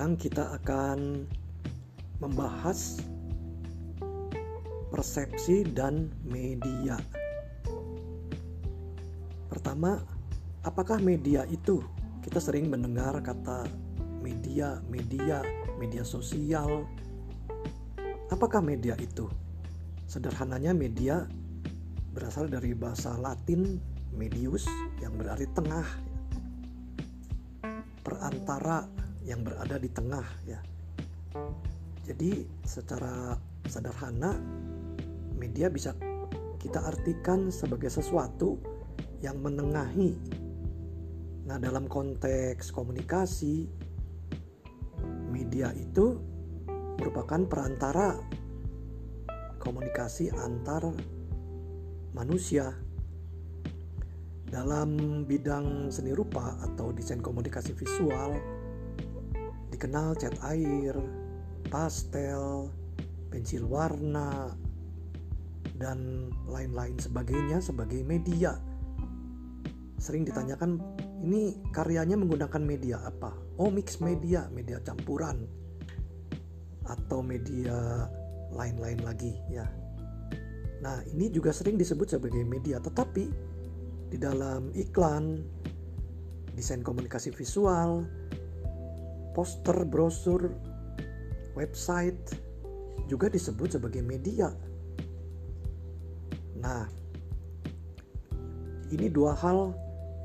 Sekarang kita akan membahas persepsi dan media. Pertama, apakah media itu? Kita sering mendengar kata media, media, media sosial. Apakah media itu? Sederhananya media berasal dari bahasa Latin medius yang berarti tengah perantara yang berada di tengah ya. Jadi secara sederhana media bisa kita artikan sebagai sesuatu yang menengahi. Nah, dalam konteks komunikasi media itu merupakan perantara komunikasi antar manusia dalam bidang seni rupa atau desain komunikasi visual dikenal cat air, pastel, pensil warna, dan lain-lain sebagainya sebagai media. Sering ditanyakan ini karyanya menggunakan media apa? Oh mix media, media campuran atau media lain-lain lagi ya. Nah ini juga sering disebut sebagai media tetapi di dalam iklan, desain komunikasi visual, poster, brosur, website juga disebut sebagai media. Nah, ini dua hal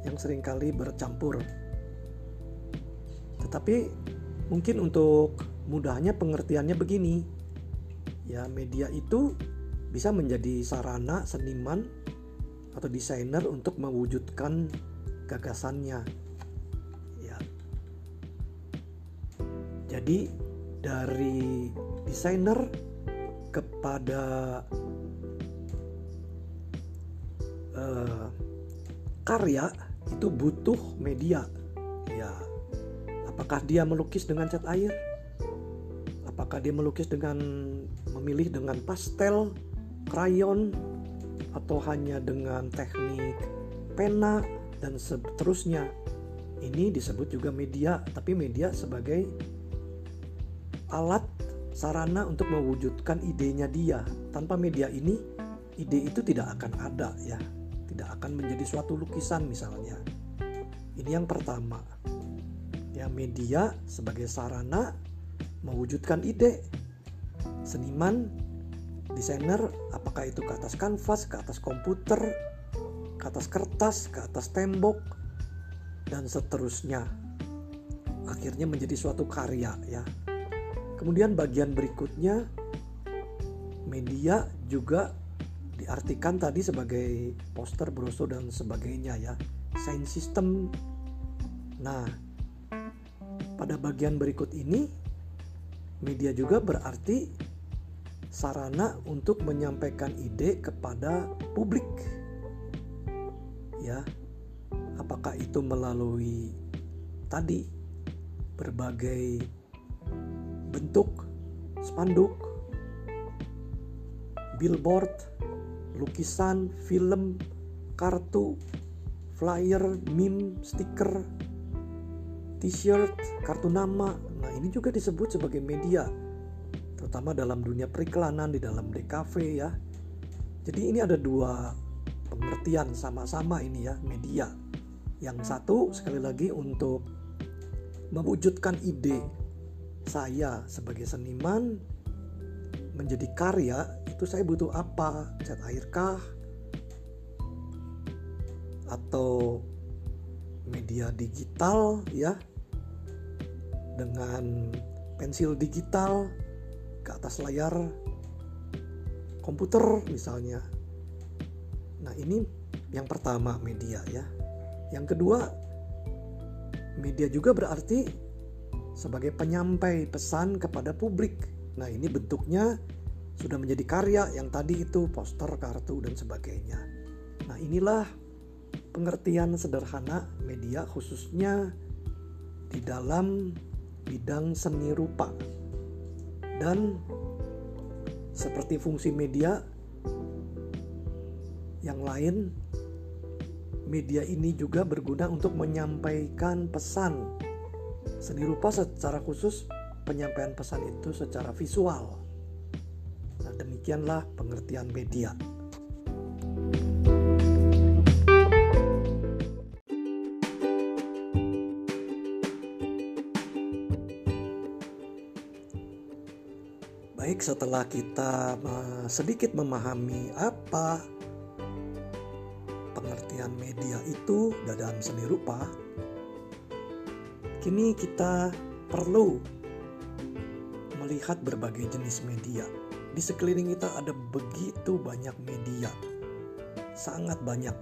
yang sering kali bercampur. Tetapi mungkin untuk mudahnya pengertiannya begini. Ya, media itu bisa menjadi sarana seniman atau desainer untuk mewujudkan gagasannya. Jadi dari desainer kepada uh, karya itu butuh media. Ya. Apakah dia melukis dengan cat air? Apakah dia melukis dengan memilih dengan pastel, krayon, atau hanya dengan teknik pena dan seterusnya. Ini disebut juga media, tapi media sebagai alat sarana untuk mewujudkan idenya dia. Tanpa media ini, ide itu tidak akan ada ya. Tidak akan menjadi suatu lukisan misalnya. Ini yang pertama. Ya, media sebagai sarana mewujudkan ide. Seniman desainer apakah itu ke atas kanvas, ke atas komputer, ke atas kertas, ke atas tembok dan seterusnya. Akhirnya menjadi suatu karya ya. Kemudian bagian berikutnya media juga diartikan tadi sebagai poster, brosur dan sebagainya ya. Sound system. Nah, pada bagian berikut ini media juga berarti sarana untuk menyampaikan ide kepada publik. Ya. Apakah itu melalui tadi berbagai bentuk spanduk, billboard, lukisan, film, kartu, flyer, meme, stiker, t-shirt, kartu nama. Nah, ini juga disebut sebagai media terutama dalam dunia periklanan di dalam DKV ya. Jadi ini ada dua pengertian sama-sama ini ya media. Yang satu sekali lagi untuk mewujudkan ide saya sebagai seniman menjadi karya itu saya butuh apa? Cat air kah? Atau media digital ya dengan pensil digital ke atas layar komputer misalnya. Nah, ini yang pertama media ya. Yang kedua, media juga berarti sebagai penyampai pesan kepada publik. Nah, ini bentuknya sudah menjadi karya yang tadi itu poster, kartu dan sebagainya. Nah, inilah pengertian sederhana media khususnya di dalam bidang seni rupa dan seperti fungsi media yang lain media ini juga berguna untuk menyampaikan pesan Seni rupa secara khusus penyampaian pesan itu secara visual. Nah, demikianlah pengertian media. Baik, setelah kita sedikit memahami apa pengertian media itu dalam seni rupa, kini kita perlu melihat berbagai jenis media. Di sekeliling kita ada begitu banyak media, sangat banyak.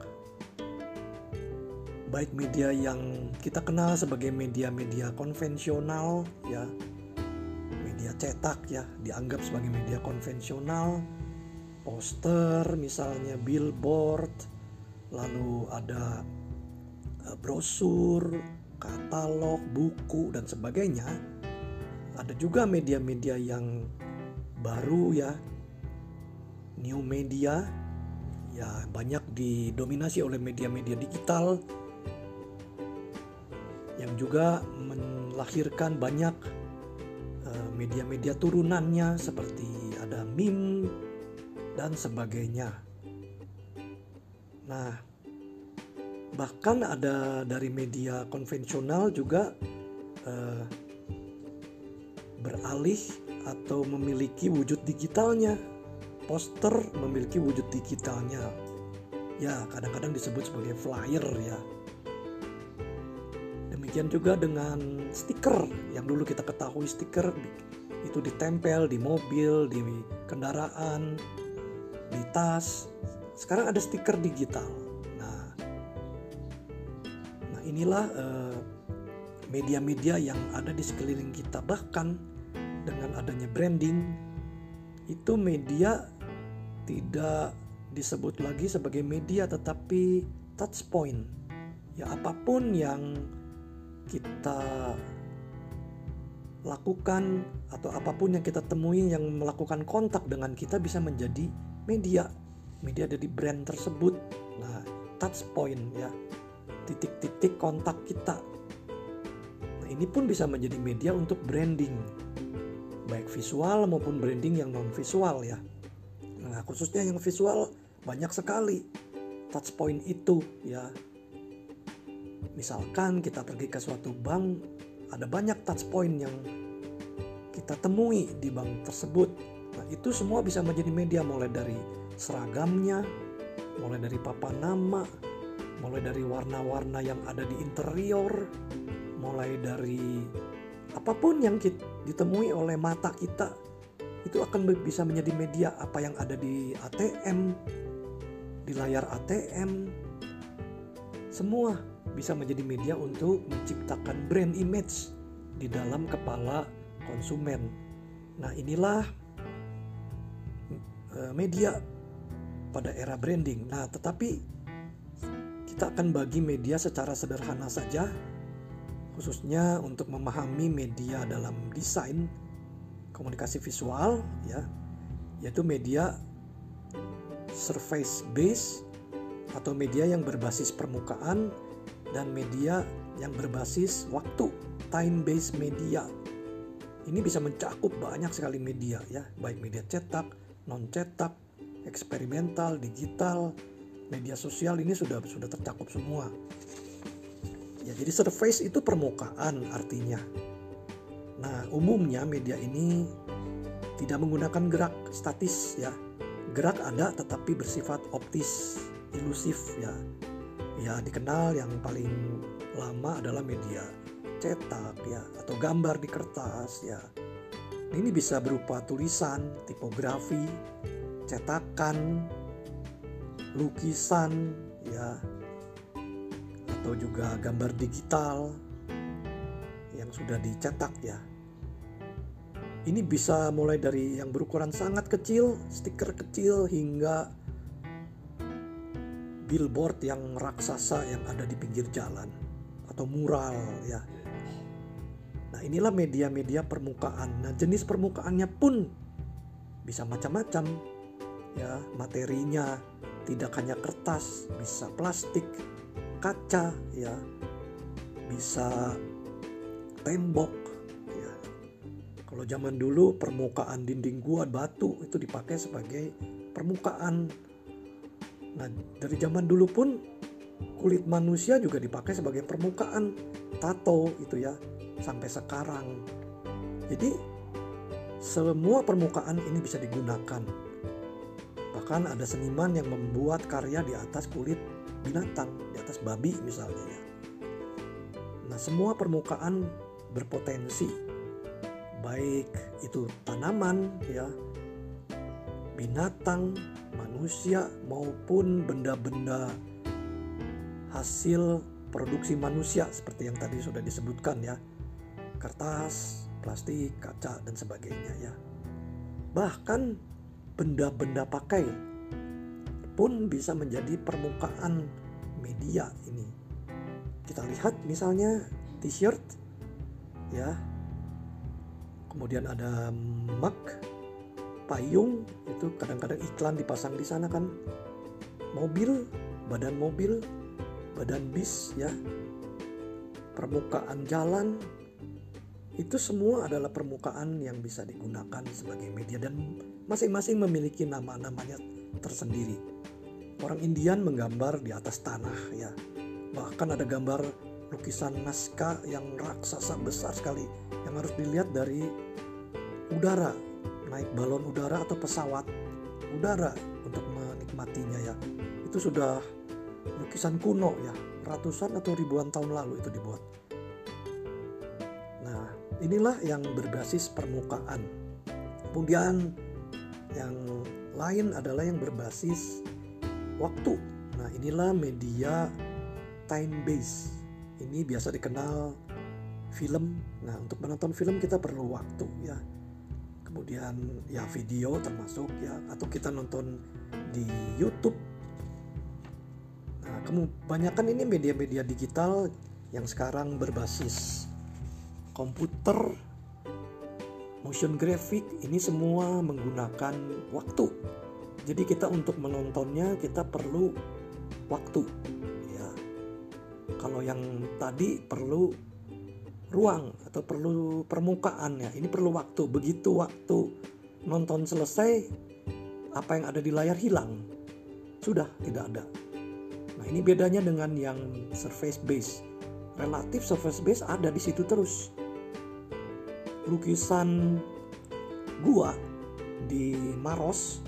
Baik media yang kita kenal sebagai media-media konvensional, ya, media cetak, ya, dianggap sebagai media konvensional, poster, misalnya billboard, lalu ada eh, brosur, katalog, buku dan sebagainya. Ada juga media-media yang baru ya. New media ya banyak didominasi oleh media-media digital yang juga melahirkan banyak eh, media-media turunannya seperti ada meme dan sebagainya. Nah, bahkan ada dari media konvensional juga uh, beralih atau memiliki wujud digitalnya. Poster memiliki wujud digitalnya. Ya kadang-kadang disebut sebagai flyer ya. Demikian juga dengan stiker. Yang dulu kita ketahui stiker itu ditempel di mobil di kendaraan di tas. Sekarang ada stiker digital inilah uh, media-media yang ada di sekeliling kita. Bahkan dengan adanya branding itu media tidak disebut lagi sebagai media tetapi touch point. Ya apa pun yang kita lakukan atau apa pun yang kita temui yang melakukan kontak dengan kita bisa menjadi media. Media dari brand tersebut. Nah touch point ya titik-titik kontak kita. Nah, ini pun bisa menjadi media untuk branding, baik visual maupun branding yang non visual ya. Nah, khususnya yang visual banyak sekali touch point itu ya. Misalkan kita pergi ke suatu bank, ada banyak touch point yang kita temui di bank tersebut. Nah, itu semua bisa menjadi media mulai dari seragamnya, mulai dari papan nama, mulai dari warna-warna yang ada di interior, mulai dari apa pun yang ditemui oleh mata kita itu akan bisa menjadi media apa yang ada di ATM, di layar ATM, semua bisa menjadi media untuk menciptakan brand image di dalam kepala konsumen. Nah, inilah eh, media pada era branding. Nah, tetapi kita akan bagi media secara sederhana saja, khususnya untuk memahami media dalam desain komunikasi visual, ya, yaitu media surface base atau media yang berbasis permukaan dan media yang berbasis waktu time based media. Ini bisa mencakup banyak sekali media ya, baik media cetak, non cetak, eksperimental, digital, media sosial ini sudah sudah tercakup semua. Ya, jadi surface itu permukaan artinya. Nah, umumnya media ini tidak menggunakan gerak statis ya. Gerak ada tetapi bersifat optis, ilusif ya. Ya, dikenal yang paling lama adalah media cetak ya atau gambar di kertas ya. Ini bisa berupa tulisan, tipografi, cetakan, lukisan ya atau juga gambar digital yang sudah dicetak ya. Ini bisa mulai dari yang berukuran sangat kecil, stiker kecil hingga billboard yang raksasa yang ada di pinggir jalan atau mural ya. Nah, inilah media-media permukaan. Nah, jenis permukaannya pun bisa macam-macam ya, materinya tidak hanya kertas, bisa plastik, kaca, ya, bisa tembok ya. Kalau zaman dulu permukaan dinding gua batu itu dipakai sebagai permukaan. Nah dari zaman dulu pun kulit manusia juga dipakai sebagai permukaan. Tato itu ya sampai sekarang. Jadi semua permukaan ini bisa digunakan bahkan ada seniman yang membuat karya di atas kulit binatang di atas babi misalnya ya nah semua permukaan berpotensi baik itu tanaman ya binatang manusia maupun benda-benda hasil produksi manusia seperti yang tadi sudah disebutkan ya. Kertas, plastik, kaca dan sebagainya ya. Bahkan benda-benda pakai pun bisa menjadi permukaan media ini. Kita lihat misalnya t-shirt ya. Kemudian ada mug, payung itu kadang-kadang iklan dipasang di sana kan. Mobil, badan mobil badan bis ya permukaan jalan itu semua adalah permukaan yang bisa digunakan sebagai media dan masing-masing memiliki nama-namanya tersendiri. Orang Indian menggambar di atas tanah ya. Bahkan ada gambar lukisan naskah yang raksasa besar sekali yang harus dilihat dari udara, naik balon udara atau pesawat udara untuk menikmatinya ya. Itu sudah lukisan kuno ya, ratusan atau ribuan tahun lalu itu dibuat. Nah, inilah yang berbasis permukaan. Kemudian yang lain adalah yang berbasis waktu. Nah, inilah media time base. Ini biasa dikenal film. Nah, untuk menonton film kita perlu waktu ya. Kemudian ya video termasuk ya atau kita nonton di YouTube kebanyakan ini media-media digital yang sekarang berbasis komputer, motion graphic, ini semua menggunakan waktu. Jadi kita untuk menontonnya kita perlu waktu. Ya. Kalau yang tadi perlu ruang atau perlu permukaan ya. Ini perlu waktu. Begitu waktu nonton selesai, apa yang ada di layar hilang. Sudah tidak ada. Nah, ini bedanya dengan yang surface base. Relatif surface base ada di situ terus. Lukisan gua di Maros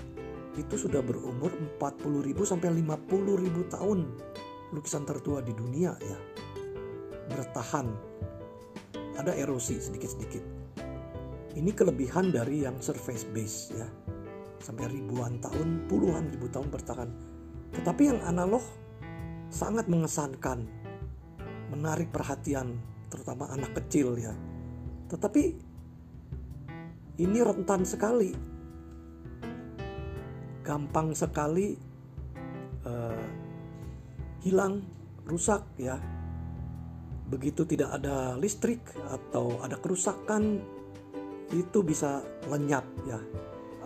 itu sudah berumur 40.000 sampai 50.000 tahun. Lukisan tertua di dunia ya. Bertahan. Ada erosi sedikit-sedikit. Ini kelebihan dari yang surface base ya. Sampai ribuan tahun, puluhan ribu tahun bertahan. Tetapi yang analog sangat mengesankan, menarik perhatian, terutama anak kecil ya. Tetapi ini rentan sekali, gampang sekali uh, hilang, rusak ya. Begitu tidak ada listrik atau ada kerusakan, itu bisa lenyap ya.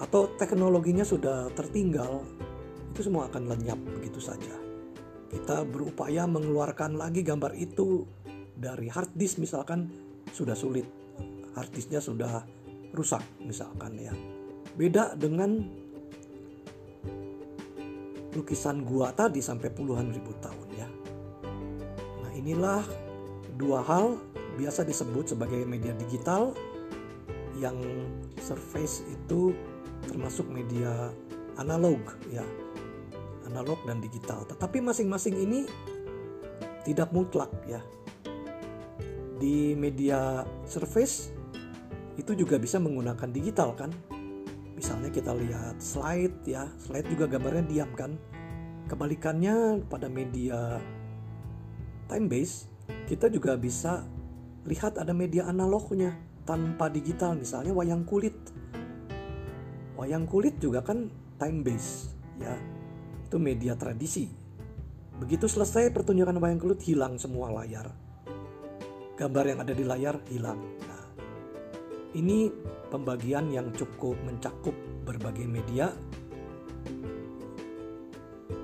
Atau teknologinya sudah tertinggal, itu semua akan lenyap begitu saja kita berupaya mengeluarkan lagi gambar itu dari hard disk misalkan sudah sulit hard disknya sudah rusak misalkan ya beda dengan lukisan gua tadi sampai puluhan ribu tahun ya nah inilah dua hal biasa disebut sebagai media digital yang surface itu termasuk media analog ya analog dan digital. Tetapi masing-masing ini tidak mutlak ya. Di media surface itu juga bisa menggunakan digital kan. Misalnya kita lihat slide ya, slide juga gambarnya diam kan. Kebalikannya pada media time base kita juga bisa lihat ada media analognya tanpa digital misalnya wayang kulit. Wayang kulit juga kan time base ya itu media tradisi. Begitu selesai pertunjukan wayang kulit hilang semua layar. Gambar yang ada di layar hilang. Ini pembagian yang cukup mencakup berbagai media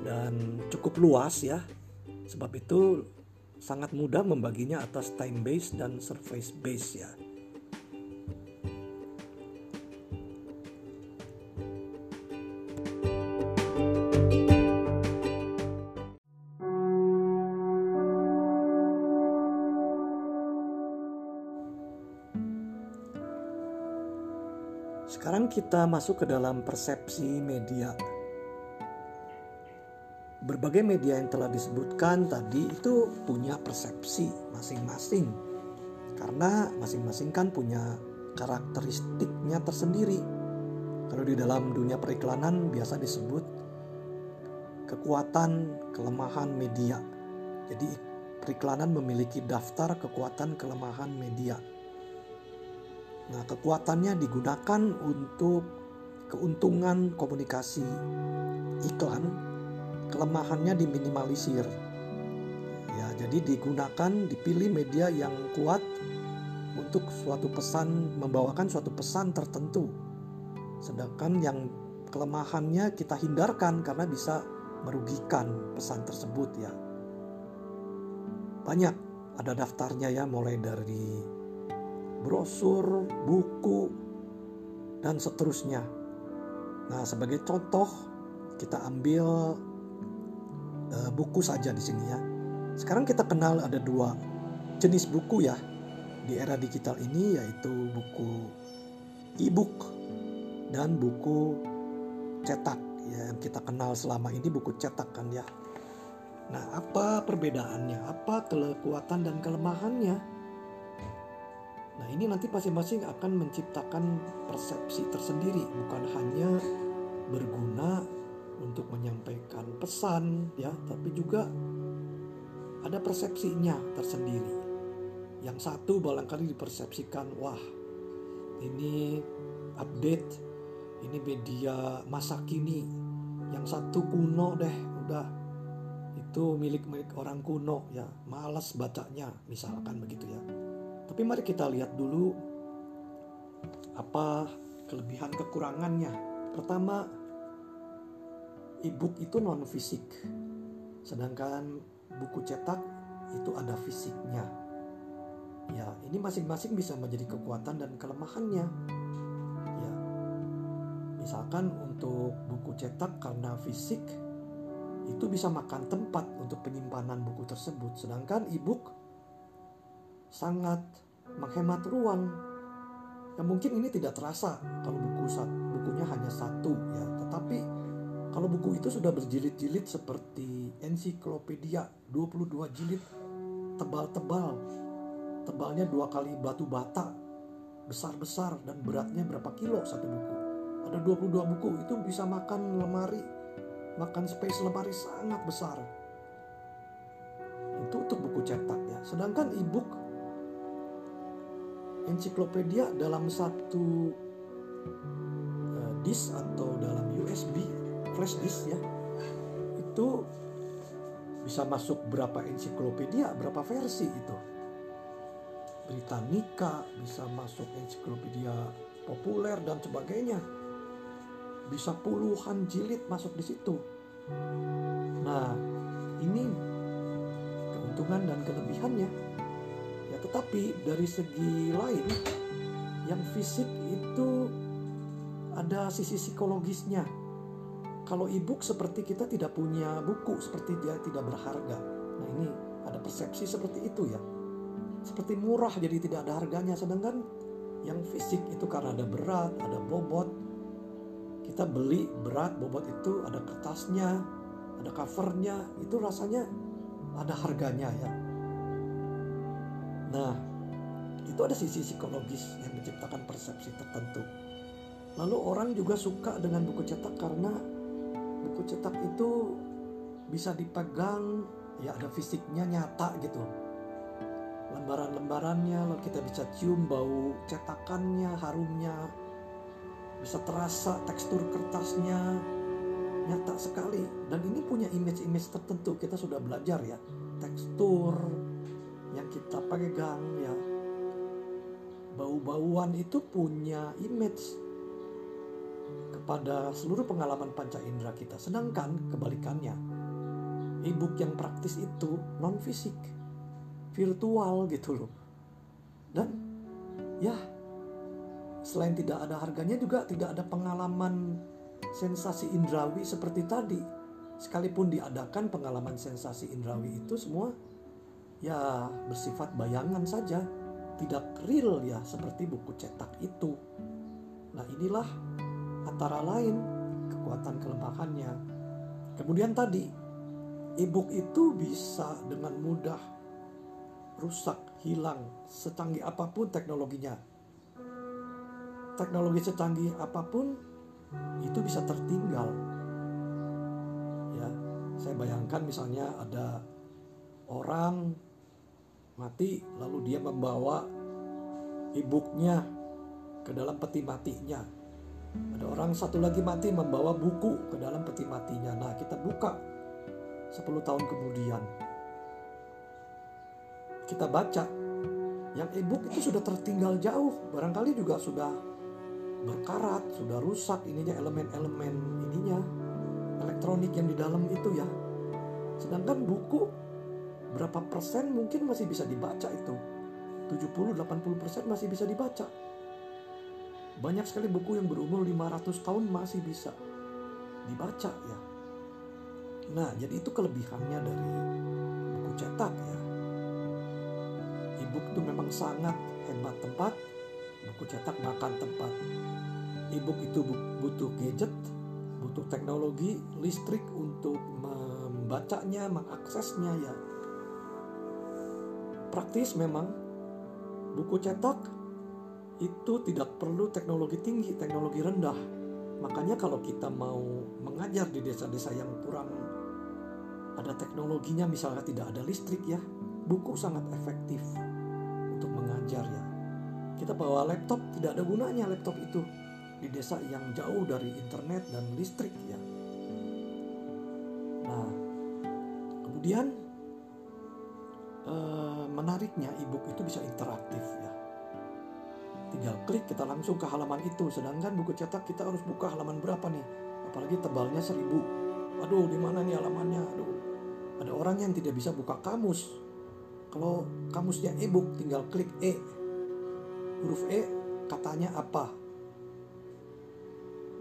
dan cukup luas ya. Sebab itu sangat mudah membaginya atas time base dan surface base ya. Kita masuk ke dalam persepsi media berbagai media yang telah disebutkan tadi itu punya persepsi masing-masing karena masing-masing kan punya karakteristiknya tersendiri. Kalau di dalam dunia periklanan biasa disebut kekuatan kelemahan media. Jadi periklanan memiliki daftar kekuatan kelemahan media. Nah, kekuatannya digunakan untuk keuntungan komunikasi iklan kelemahannya diminimalisir. Ya, jadi digunakan dipilih media yang kuat untuk suatu pesan membawakan suatu pesan tertentu. Sedangkan yang kelemahannya kita hindarkan karena bisa merugikan pesan tersebut ya. Banyak ada daftarnya ya mulai dari brosur, buku dan seterusnya. Nah, sebagai contoh kita ambil uh, buku saja di sini ya. Sekarang kita kenal ada dua jenis buku ya di era digital ini yaitu buku e-book dan buku cetak ya yang kita kenal selama ini buku cetak kan ya. Nah, apa perbedaannya? Apa kekuatan dan kelemahannya? Nah, ini nanti masing-masing akan menciptakan persepsi tersendiri, bukan hanya berguna untuk menyampaikan pesan ya, tapi juga ada persepsinya tersendiri. Yang satu barangkali dipersepsikan, wah ini update, ini media masa kini. Yang satu kuno deh, udah itu milik-milik orang kuno ya, malas bacanya misalkan begitu ya. Tapi mari kita lihat dulu apa kelebihan kekurangannya. Pertama, e-book itu non fisik. Sedangkan buku cetak itu ada fisiknya. Ya, ini masing-masing bisa menjadi kekuatan dan kelemahannya. Ya. Misalkan untuk buku cetak karena fisik itu bisa makan tempat untuk penyimpanan buku tersebut, sedangkan e-book sangat menghemat ruang. Ya mungkin ini tidak terasa kalau buku bukunya hanya satu ya, tetapi kalau buku itu sudah berjilid-jilid seperti ensiklopedia 22 jilid tebal-tebal. Tebalnya dua kali batu bata. Besar-besar dan beratnya berapa kilo satu buku. Ada 22 buku itu bisa makan lemari. Makan space lemari sangat besar. Itu untuk buku cetak ya. Sedangkan e-book ensiklopedia dalam satu uh, disk atau dalam USB flash disk ya itu bisa masuk berapa ensiklopedia berapa versi itu. Britannica bisa masuk ensiklopedia populer dan sebagainya. Bisa puluhan jilid masuk di situ. Nah ini keuntungan dan kelebihannya tetapi dari segi lain yang fisik itu ada sisi psikologisnya kalau e-book seperti kita tidak punya buku, seperti dia tidak berharga. Nah ini ada persepsi seperti itu ya. Seperti murah jadi tidak ada harganya. Sedangkan yang fisik itu karena ada berat, ada bobot. Kita beli berat, bobot itu ada kertasnya, ada covernya. Itu rasanya ada harganya ya. Nah itu ada sisi psikologis yang menciptakan persepsi tertentu. Lalu orang juga suka dengan buku cetak karena buku cetak itu bisa dipegang ya ada fisiknya nyata gitu. Lembaran-lembarannya lalu kita bisa cium bau cetakannya harumnya. Bisa terasa tekstur kertasnya nyata sekali. Dan ini punya image-image tertentu. Kita sudah belajar ya tekstur yang kita pegang ya bau-bauan itu punya image kepada seluruh pengalaman panca indera kita. Sedangkan kebalikannya, e-book yang praktis itu non fisik. virtual gitu loh dan ya selain tidak ada harganya juga tidak ada pengalaman sensasi indrawi seperti tadi sekalipun diadakan pengalaman sensasi indrawi itu semua ya bersifat bayangan saja. Tidak real ya seperti buku cetak itu. Nah inilah antara lain kekuatan kelemahannya. Kemudian tadi e-book itu bisa dengan mudah rusak hilang secanggih apa pun teknologinya. Teknologi secanggih apa pun itu bisa tertinggal. Ya saya bayangkan misalnya ada orang mati lalu dia membawa ibuknya ke dalam peti matinya. Ada orang satu lagi mati membawa buku ke dalam peti matinya. Nah kita buka 10 tahun kemudian. Kita baca yang e-book itu sudah tertinggal jauh. Barangkali juga sudah berkarat sudah rusak. Ininya elemen-elemen ininya elektronik yang di dalam itu ya. Sedangkan buku berapa persen mungkin masih bisa dibaca itu? 70-80 persen masih bisa dibaca. Banyak sekali buku yang berumur 500 tahun masih bisa dibaca ya. Nah jadi itu kelebihannya dari buku cetak ya. E-book itu memang sangat hemat tempat buku cetak makan tempat. E-book itu butuh gadget butuh teknologi listrik untuk membacanya mengaksesnya ya praktis memang buku cetak itu tidak perlu teknologi tinggi teknologi rendah. Makanya kalau kita mau mengajar di desa-desa yang kurang ada teknologinya misalnya tidak ada listrik ya buku sangat efektif untuk mengajar ya. Kita bawa laptop tidak ada gunanya laptop itu di desa yang jauh dari internet dan listrik ya. Nah kemudian eh, menariknya ebook itu bisa interaktif ya. Tinggal klik kita langsung ke halaman itu. Sedangkan buku cetak kita harus buka halaman berapa nih? Apalagi tebalnya seribu. Aduh di mana nih halamannya? Aduh. Ada orang yang tidak bisa buka kamus. Kalau kamusnya e-book tinggal klik E. Huruf E katanya apa?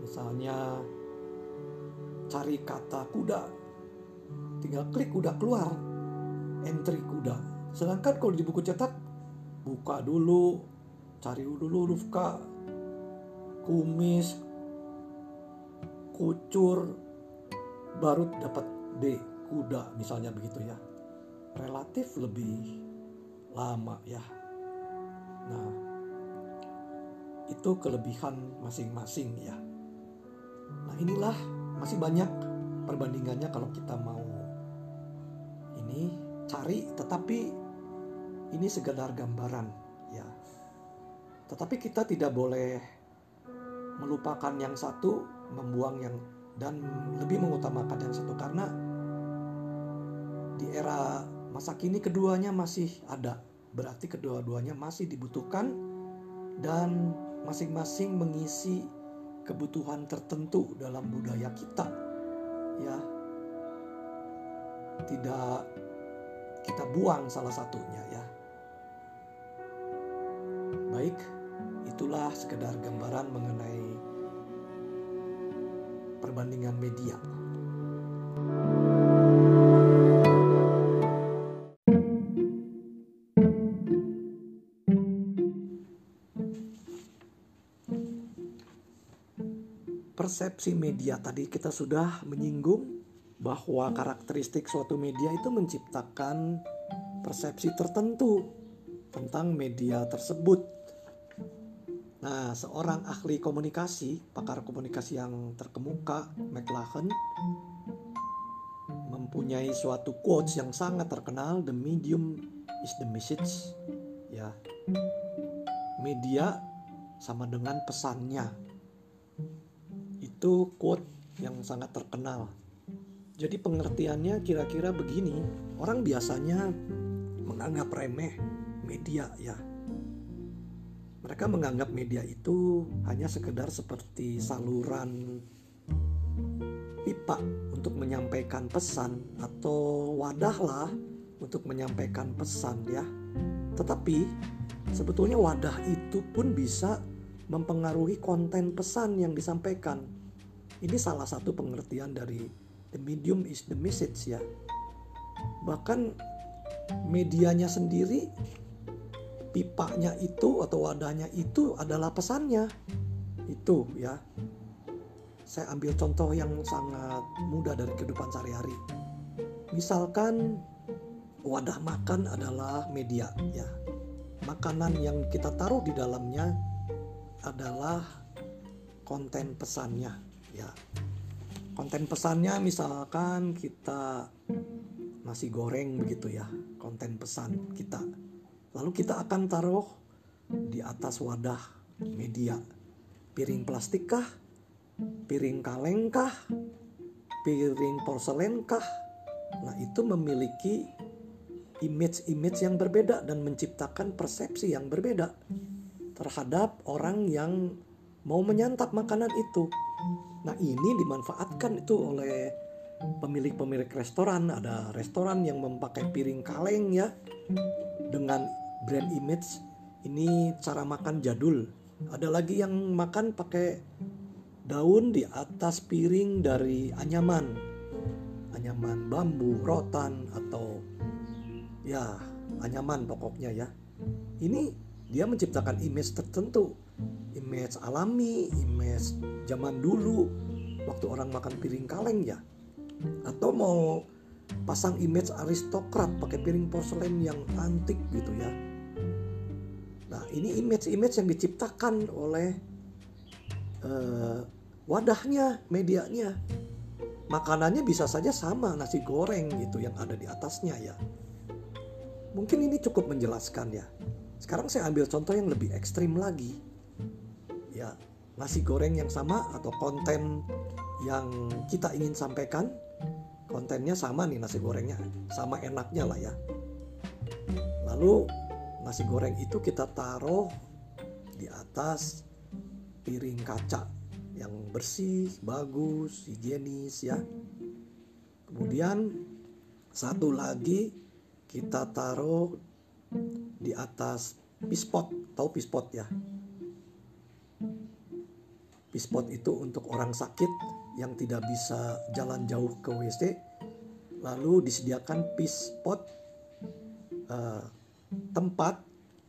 Misalnya cari kata kuda. Tinggal klik kuda keluar. Entry kuda sedangkan kalau di buku cetak buka dulu cari dulu huruf K kumis kucur baru dapat B kuda misalnya begitu ya. Relatif lebih lama ya. Nah itu kelebihan masing-masing ya. Nah inilah masih banyak perbandingannya kalau kita mau ini cari tetapi ini sekedar gambaran ya. Tetapi kita tidak boleh melupakan yang satu membuang yang dan lebih mengutamakan yang satu. Karena di era masa kini keduanya masih ada. Berarti kedua-duanya masih dibutuhkan dan masing-masing mengisi kebutuhan tertentu dalam budaya kita ya. Tidak kita buang salah satunya ya baik itulah sekedar gambaran mengenai perbandingan media persepsi media tadi kita sudah menyinggung bahwa karakteristik suatu media itu menciptakan persepsi tertentu tentang media tersebut. Nah, seorang ahli komunikasi, pakar komunikasi yang terkemuka, McLaren, mempunyai suatu quotes yang sangat terkenal, "The medium is the message." Ya. Media sama dengan pesannya. Itu quote yang sangat terkenal. Jadi pengertiannya kira-kira begini, orang biasanya menganggap remeh media ya. Mereka menganggap media itu hanya sekedar seperti saluran pipa untuk menyampaikan pesan atau wadah lah untuk menyampaikan pesan ya. Tetapi sebetulnya wadah itu pun bisa mempengaruhi konten pesan yang disampaikan. Ini salah satu pengertian dari the medium is the message ya. Bahkan medianya sendiri pipanya itu atau wadahnya itu adalah pesannya. Itu ya. Saya ambil contoh yang sangat mudah dari kehidupan sehari-hari. Misalkan wadah makan adalah media ya. Makanan yang kita taruh di dalamnya adalah konten pesannya ya. Konten pesannya misalkan kita nasi goreng begitu ya, konten pesan kita. Lalu kita akan taruh di atas wadah media. Piring plastik kah? Piring kaleng kah? Piring porselen kah? Nah, itu memiliki image-image yang berbeda dan menciptakan persepsi yang berbeda terhadap orang yang mau menyantap makanan itu. Nah, ini dimanfaatkan itu oleh pemilik-pemilik restoran. Ada restoran yang memakai piring kaleng ya dengan brand image ini cara makan jadul. Ada lagi yang makan pakai daun di atas piring dari anyaman. Anyaman bambu, rotan atau ya anyaman pokoknya ya ini dia menciptakan image tertentu image alami image zaman dulu waktu orang makan piring kaleng ya atau mau pasang image aristokrat pakai piring porselen yang antik gitu ya nah ini image-image yang diciptakan oleh uh, wadahnya medianya makanannya bisa saja sama nasi goreng gitu yang ada di atasnya ya Mungkin ini cukup menjelaskan ya. Sekarang saya ambil contoh yang lebih ekstrim lagi. Ya, nasi goreng yang sama atau konten yang kita ingin sampaikan, kontennya sama nih nasi gorengnya, sama enaknya lah ya. Lalu nasi goreng itu kita taruh di atas piring kaca yang bersih, bagus, higienis ya. Kemudian satu lagi kita taruh di atas pispot tahu pispot ya pispot itu untuk orang sakit yang tidak bisa jalan jauh ke WC lalu disediakan pispot uh, tempat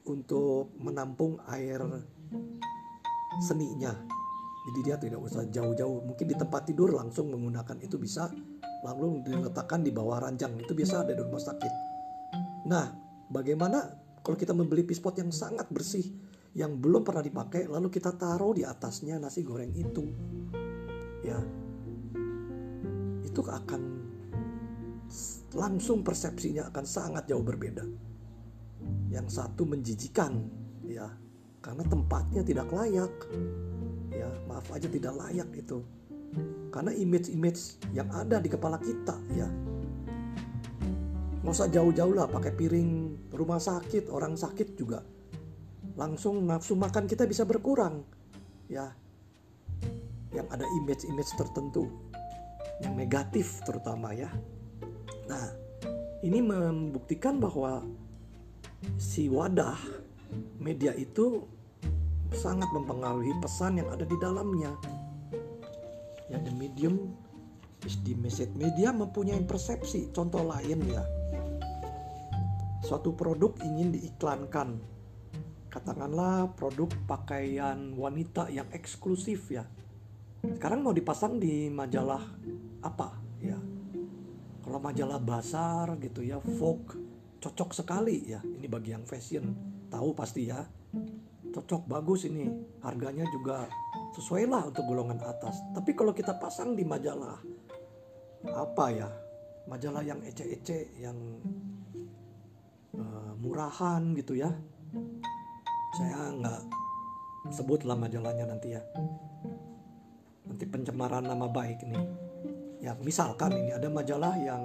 untuk menampung air seninya jadi dia tidak usah jauh-jauh mungkin di tempat tidur langsung menggunakan itu bisa lalu diletakkan di bawah ranjang itu biasa ada di rumah sakit Nah, bagaimana kalau kita membeli pispot yang sangat bersih yang belum pernah dipakai lalu kita taruh di atasnya nasi goreng itu. Ya. Itu akan langsung persepsinya akan sangat jauh berbeda. Yang satu menjijikan ya, karena tempatnya tidak layak. Ya, maaf aja tidak layak itu. Karena image-image yang ada di kepala kita ya, nggak usah jauh-jauh lah pakai piring rumah sakit orang sakit juga. Langsung nafsu makan kita bisa berkurang ya. Yang ada image-image tertentu yang negatif terutama ya. Nah ini membuktikan bahwa si wadah media itu sangat mempengaruhi pesan yang ada di dalamnya ya the medium is the message media mempunyai persepsi contoh lain ya suatu produk ingin diiklankan. Katakanlah produk pakaian wanita yang eksklusif ya. Sekarang mau dipasang di majalah apa ya? Kalau majalah basar gitu ya, Vogue cocok sekali ya. Ini bagi yang fashion tahu pasti ya. Cocok bagus ini. Harganya juga sesuai lah untuk golongan atas. Tapi kalau kita pasang di majalah apa ya? Majalah yang ece-ece yang uh, murahan gitu ya saya nggak sebutlah majalahnya nanti ya nanti pencemaran nama baik ini ya misalkan ini ada majalah yang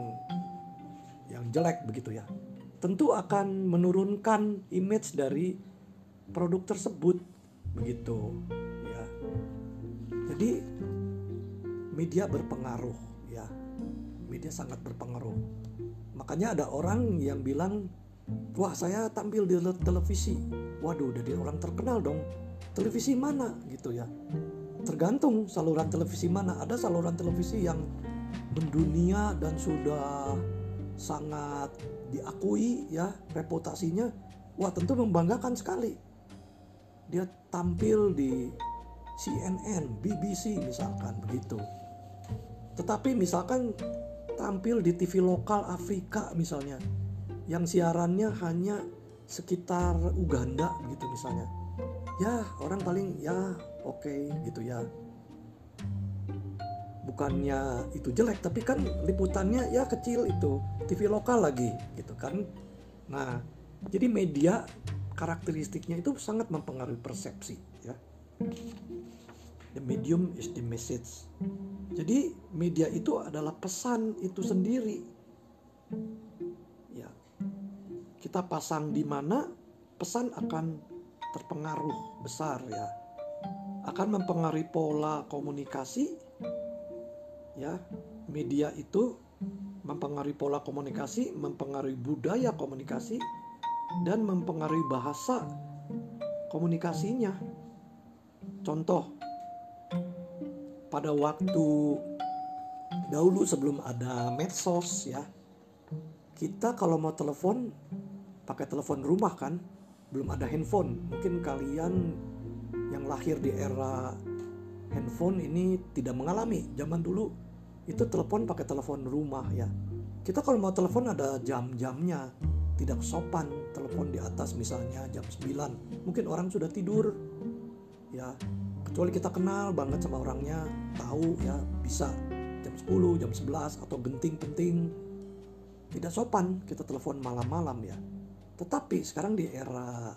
yang jelek begitu ya tentu akan menurunkan image dari produk tersebut. Begitu ya. Jadi media berpengaruh ya. Media sangat berpengaruh. Makanya ada orang yang bilang wah saya tampil di televisi. Waduh jadi orang terkenal dong. Televisi mana? Gitu ya. Tergantung saluran televisi mana. Ada saluran televisi yang mendunia dan sudah sangat diakui ya reputasinya wah tentu membanggakan sekali dia tampil di CNN, BBC misalkan begitu. Tetapi misalkan tampil di TV lokal Afrika misalnya yang siarannya hanya sekitar Uganda gitu misalnya. Ya, orang paling ya oke okay, gitu ya. Bukannya itu jelek tapi kan liputannya ya kecil itu TV lokal lagi gitu kan. Nah, jadi media karakteristiknya itu sangat mempengaruhi persepsi ya. The medium is the message. Jadi media itu adalah pesan itu sendiri. Ya kita pasang di mana pesan akan terpengaruh besar ya. Akan mempengaruhi pola komunikasi ya media itu mempengaruhi pola komunikasi mempengaruhi budaya komunikasi dan mempengaruhi bahasa komunikasinya. Contoh, pada waktu dahulu sebelum ada medsos ya, kita kalau mau telepon pakai telepon rumah kan, belum ada handphone. Mungkin kalian yang lahir di era handphone ini tidak mengalami. Zaman dulu itu telepon pakai telepon rumah ya. Kita kalau mau telepon ada jam-jamnya. Tidak sopan telepon di atas misalnya jam 9 mungkin orang sudah tidur ya. Kecuali kita kenal banget sama orangnya tahu ya bisa jam 10 jam 11 atau genting-penting tidak sopan kita telepon malam-malam ya. Tetapi sekarang di era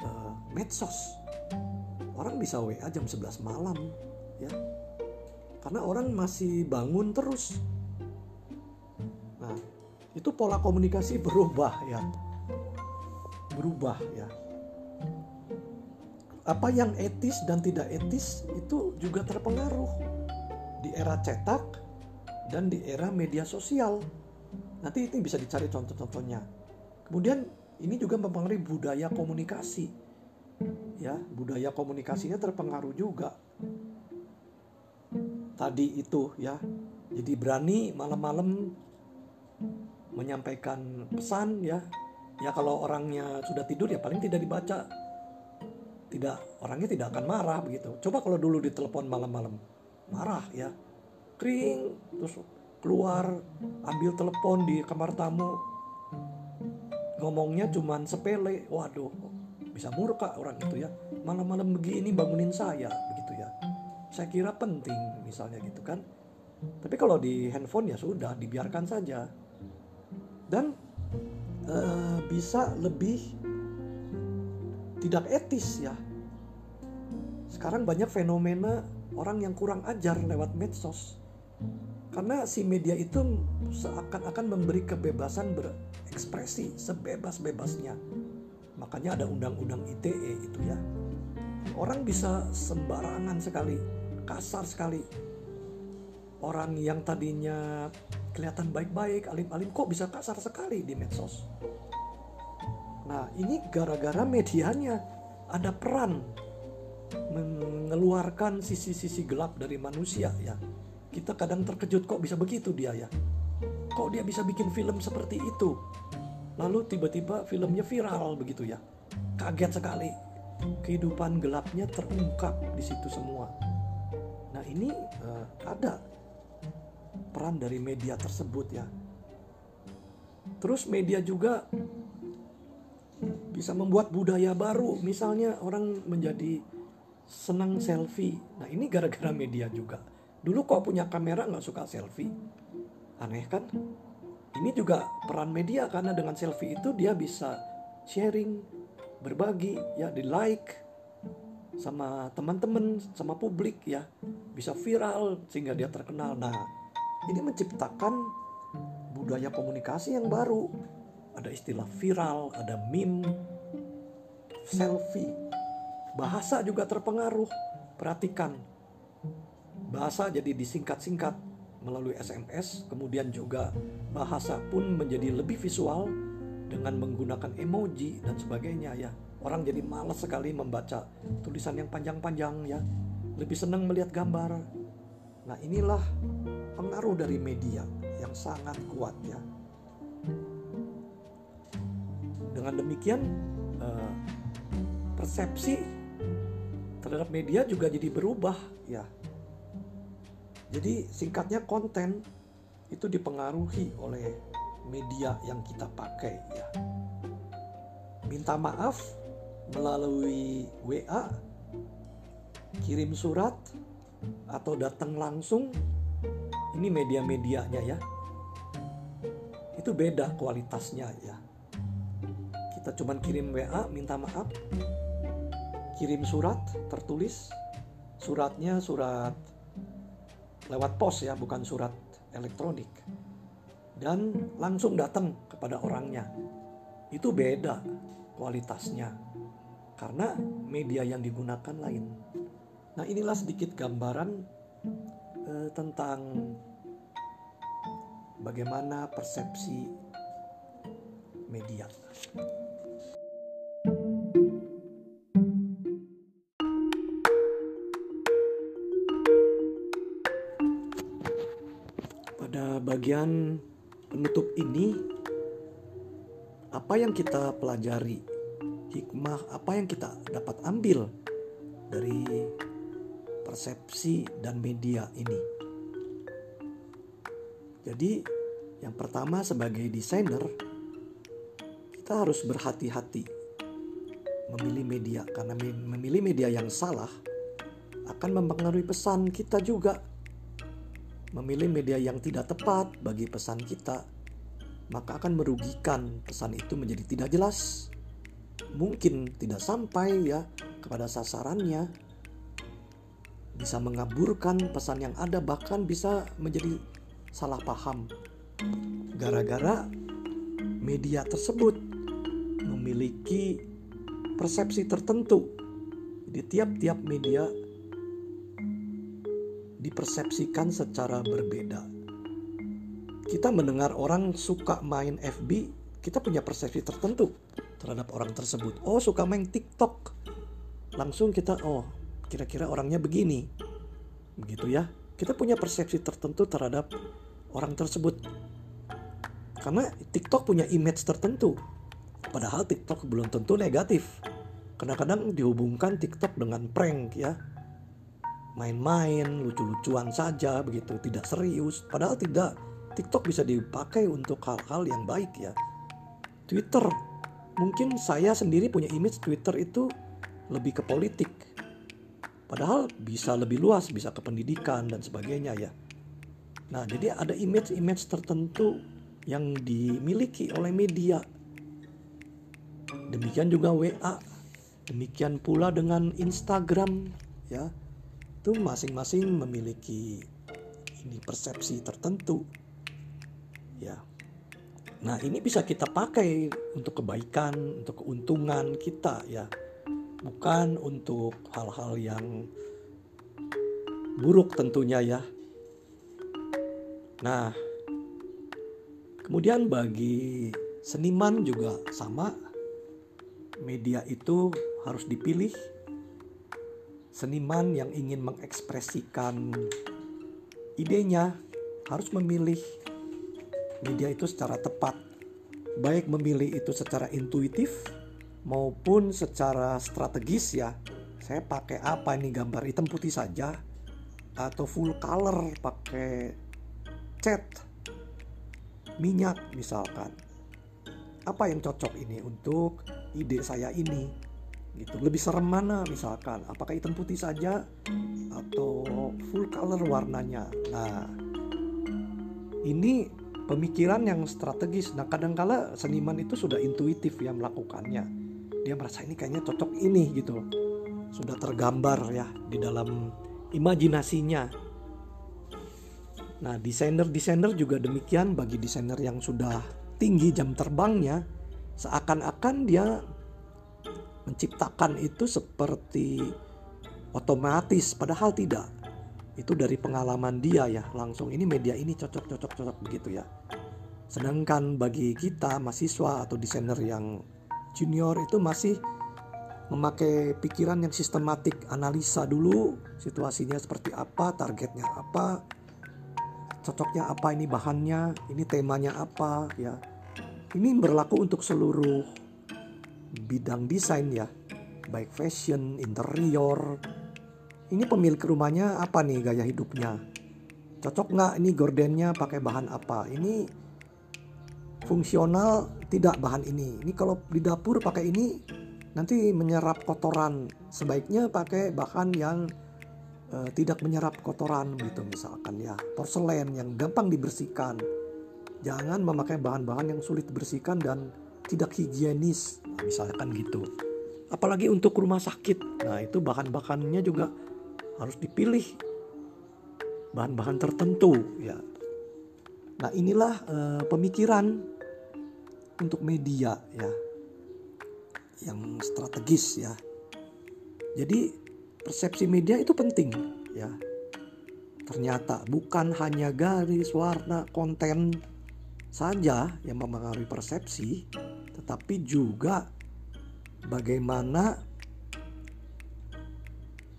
uh, medsos orang bisa WA jam 11 malam ya. Karena orang masih bangun terus. Nah itu pola komunikasi berubah ya. Berubah ya. Apa yang etis dan tidak etis itu juga terpengaruh. Di era cetak dan di era media sosial. Nanti ini bisa dicari contoh-contohnya. Kemudian ini juga mempengaruhi budaya komunikasi ya budaya komunikasinya terpengaruh juga. Tadi itu ya. Jadi berani malam-malam menyampaikan pesan ya. Ya kalau orangnya sudah tidur ya paling tidak dibaca. Tidak orangnya tidak akan marah begitu. Coba kalau dulu ditelepon malam-malam marah ya. Kering terus keluar ambil telepon di kamar tamu. Ngomongnya cuman sepele. Waduh bisa murka orang itu ya malam-malam begini bangunin saya begitu ya saya kira penting misalnya gitu kan tapi kalau di handphone ya sudah dibiarkan saja dan uh, bisa lebih tidak etis ya. Sekarang banyak fenomena orang yang kurang ajar lewat medsos. Karena si media itu seakan-akan memberi kebebasan berekspresi sebebas-bebasnya. Makanya ada undang-undang ITE itu ya. Orang bisa sembarangan sekali, kasar sekali. Orang yang tadinya kelihatan baik-baik, alim-alim kok bisa kasar sekali di medsos. Nah, ini gara-gara medianya ada peran mengeluarkan sisi-sisi gelap dari manusia ya. Kita kadang terkejut kok bisa begitu dia ya. Kok dia bisa bikin film seperti itu? Lalu tiba-tiba filmnya viral begitu ya. Kaget sekali. Kehidupan gelapnya terungkap di situ semua. Nah, ini uh, ada peran dari media tersebut ya. Terus media juga bisa membuat budaya baru, misalnya orang menjadi senang selfie. Nah ini gara-gara media juga. Dulu kok punya kamera nggak suka selfie, aneh kan? Ini juga peran media karena dengan selfie itu dia bisa sharing, berbagi, ya di like sama teman-teman, sama publik ya, bisa viral sehingga dia terkenal. Nah ini menciptakan budaya komunikasi yang baru. Ada istilah viral, ada meme, selfie. Bahasa juga terpengaruh. Perhatikan. Bahasa jadi disingkat-singkat. Melalui SMS, kemudian juga bahasa pun menjadi lebih visual dengan menggunakan emoji dan sebagainya ya. Orang jadi malas sekali membaca tulisan yang panjang-panjang ya. Lebih senang melihat gambar. Nah, inilah pengaruh dari media yang sangat kuat ya. Dengan demikian eh, persepsi terhadap media juga jadi berubah ya jadi singkatnya konten itu dipengaruhi oleh media yang kita pakai ya. Minta maaf melalui WA, kirim surat atau datang langsung ini media-medianya ya. Itu beda kualitasnya ya. Kita cuman kirim WA minta maaf, kirim surat tertulis, suratnya surat lewat pos ya, bukan surat elektronik. Dan langsung datang kepada orangnya. Itu beda kualitasnya. Karena media yang digunakan lain. Nah, inilah sedikit gambaran eh, tentang bagaimana persepsi media. Bagian penutup ini apa yang kita pelajari hikmah apa yang kita dapat ambil dari persepsi dan media ini? Jadi yang pertama sebagai desainer kita harus berhati-hati memilih media karena memilih media yang salah akan mempengaruhi pesan kita juga memilih media yang tidak tepat bagi pesan kita, maka akan merugikan pesan itu menjadi tidak jelas. Mungkin tidak sampai ya kepada sasarannya. Bisa mengaburkan pesan yang ada bahkan bisa menjadi salah paham. Gara-gara media tersebut memiliki persepsi tertentu. Jadi tiap-tiap media dipersepsikan secara berbeda. Kita mendengar orang suka main FB, kita punya persepsi tertentu terhadap orang tersebut. Oh, suka main TikTok. Langsung kita, oh, kira-kira orangnya begini. Begitu ya. Kita punya persepsi tertentu terhadap orang tersebut. Karena TikTok punya image tertentu. Padahal TikTok belum tentu negatif. Kadang-kadang dihubungkan TikTok dengan prank ya main-main, lucu-lucuan saja begitu, tidak serius. Padahal tidak. TikTok bisa dipakai untuk hal-hal yang baik ya. Twitter, mungkin saya sendiri punya image Twitter itu lebih ke politik. Padahal bisa lebih luas, bisa ke pendidikan dan sebagainya ya. Nah, jadi ada image-image tertentu yang dimiliki oleh media. Demikian juga WA. Demikian pula dengan Instagram ya itu masing-masing memiliki ini persepsi tertentu ya. Nah ini bisa kita pakai untuk kebaikan untuk keuntungan kita ya. Bukan untuk hal-hal yang buruk tentunya ya. Nah kemudian bagi seniman juga sama. Media itu harus dipilih Seniman yang ingin mengekspresikan idenya harus memilih media itu secara tepat. Baik memilih itu secara intuitif maupun secara strategis ya. Saya pakai apa ini gambar hitam putih saja atau full color pakai cat minyak misalkan. Apa yang cocok ini untuk ide saya ini? Gitu. Lebih serem mana misalkan? Apakah hitam putih saja atau full color warnanya? Nah ini pemikiran yang strategis. Nah kadangkala seniman itu sudah intuitif ya melakukannya. Dia merasa ini kayaknya cocok ini gitu. Sudah tergambar ya di dalam imajinasinya. Nah desainer-desainer juga demikian. Bagi desainer yang sudah tinggi jam terbangnya seakan-akan dia menciptakan itu seperti otomatis padahal tidak. Itu dari pengalaman dia ya langsung ini media ini cocok cocok cocok begitu ya. Sedangkan bagi kita mahasiswa atau desainer yang junior itu masih memakai pikiran yang sistematik analisa dulu situasinya seperti apa targetnya apa cocoknya apa ini bahannya ini temanya apa ya. Ini berlaku untuk seluruh bidang desain ya. Baik fashion interior. Ini pemilik rumahnya apa nih gaya hidupnya? Cocok nggak ini gordennya pakai bahan apa? Ini fungsional tidak bahan ini. Ini kalau di dapur pakai ini nanti menyerap kotoran. Sebaiknya pakai bahan yang uh, tidak menyerap kotoran gitu misalkan ya. Porselen yang gampang dibersihkan. Jangan memakai bahan-bahan yang sulit dibersihkan dan tidak higienis nah, misalkan gitu apalagi untuk rumah sakit nah itu bahan-bahannya juga harus dipilih bahan-bahan tertentu ya. Nah, inilah uh, pemikiran untuk media ya yang strategis ya. Jadi persepsi media itu penting ya. Ternyata bukan hanya garis, warna, konten saja yang mempengaruhi persepsi, tetapi juga bagaimana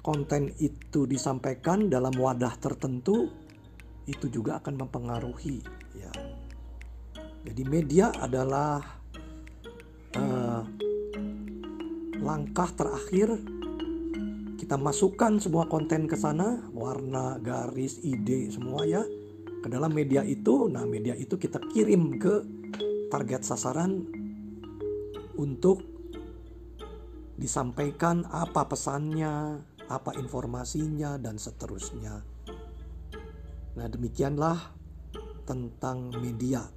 konten itu disampaikan dalam wadah tertentu itu juga akan mempengaruhi ya. Jadi media adalah uh, langkah terakhir kita masukkan semua konten ke sana, warna, garis, ide semua ya ke dalam media itu. Nah, media itu kita kirim ke target sasaran untuk disampaikan apa pesannya, apa informasinya, dan seterusnya. Nah, demikianlah tentang media.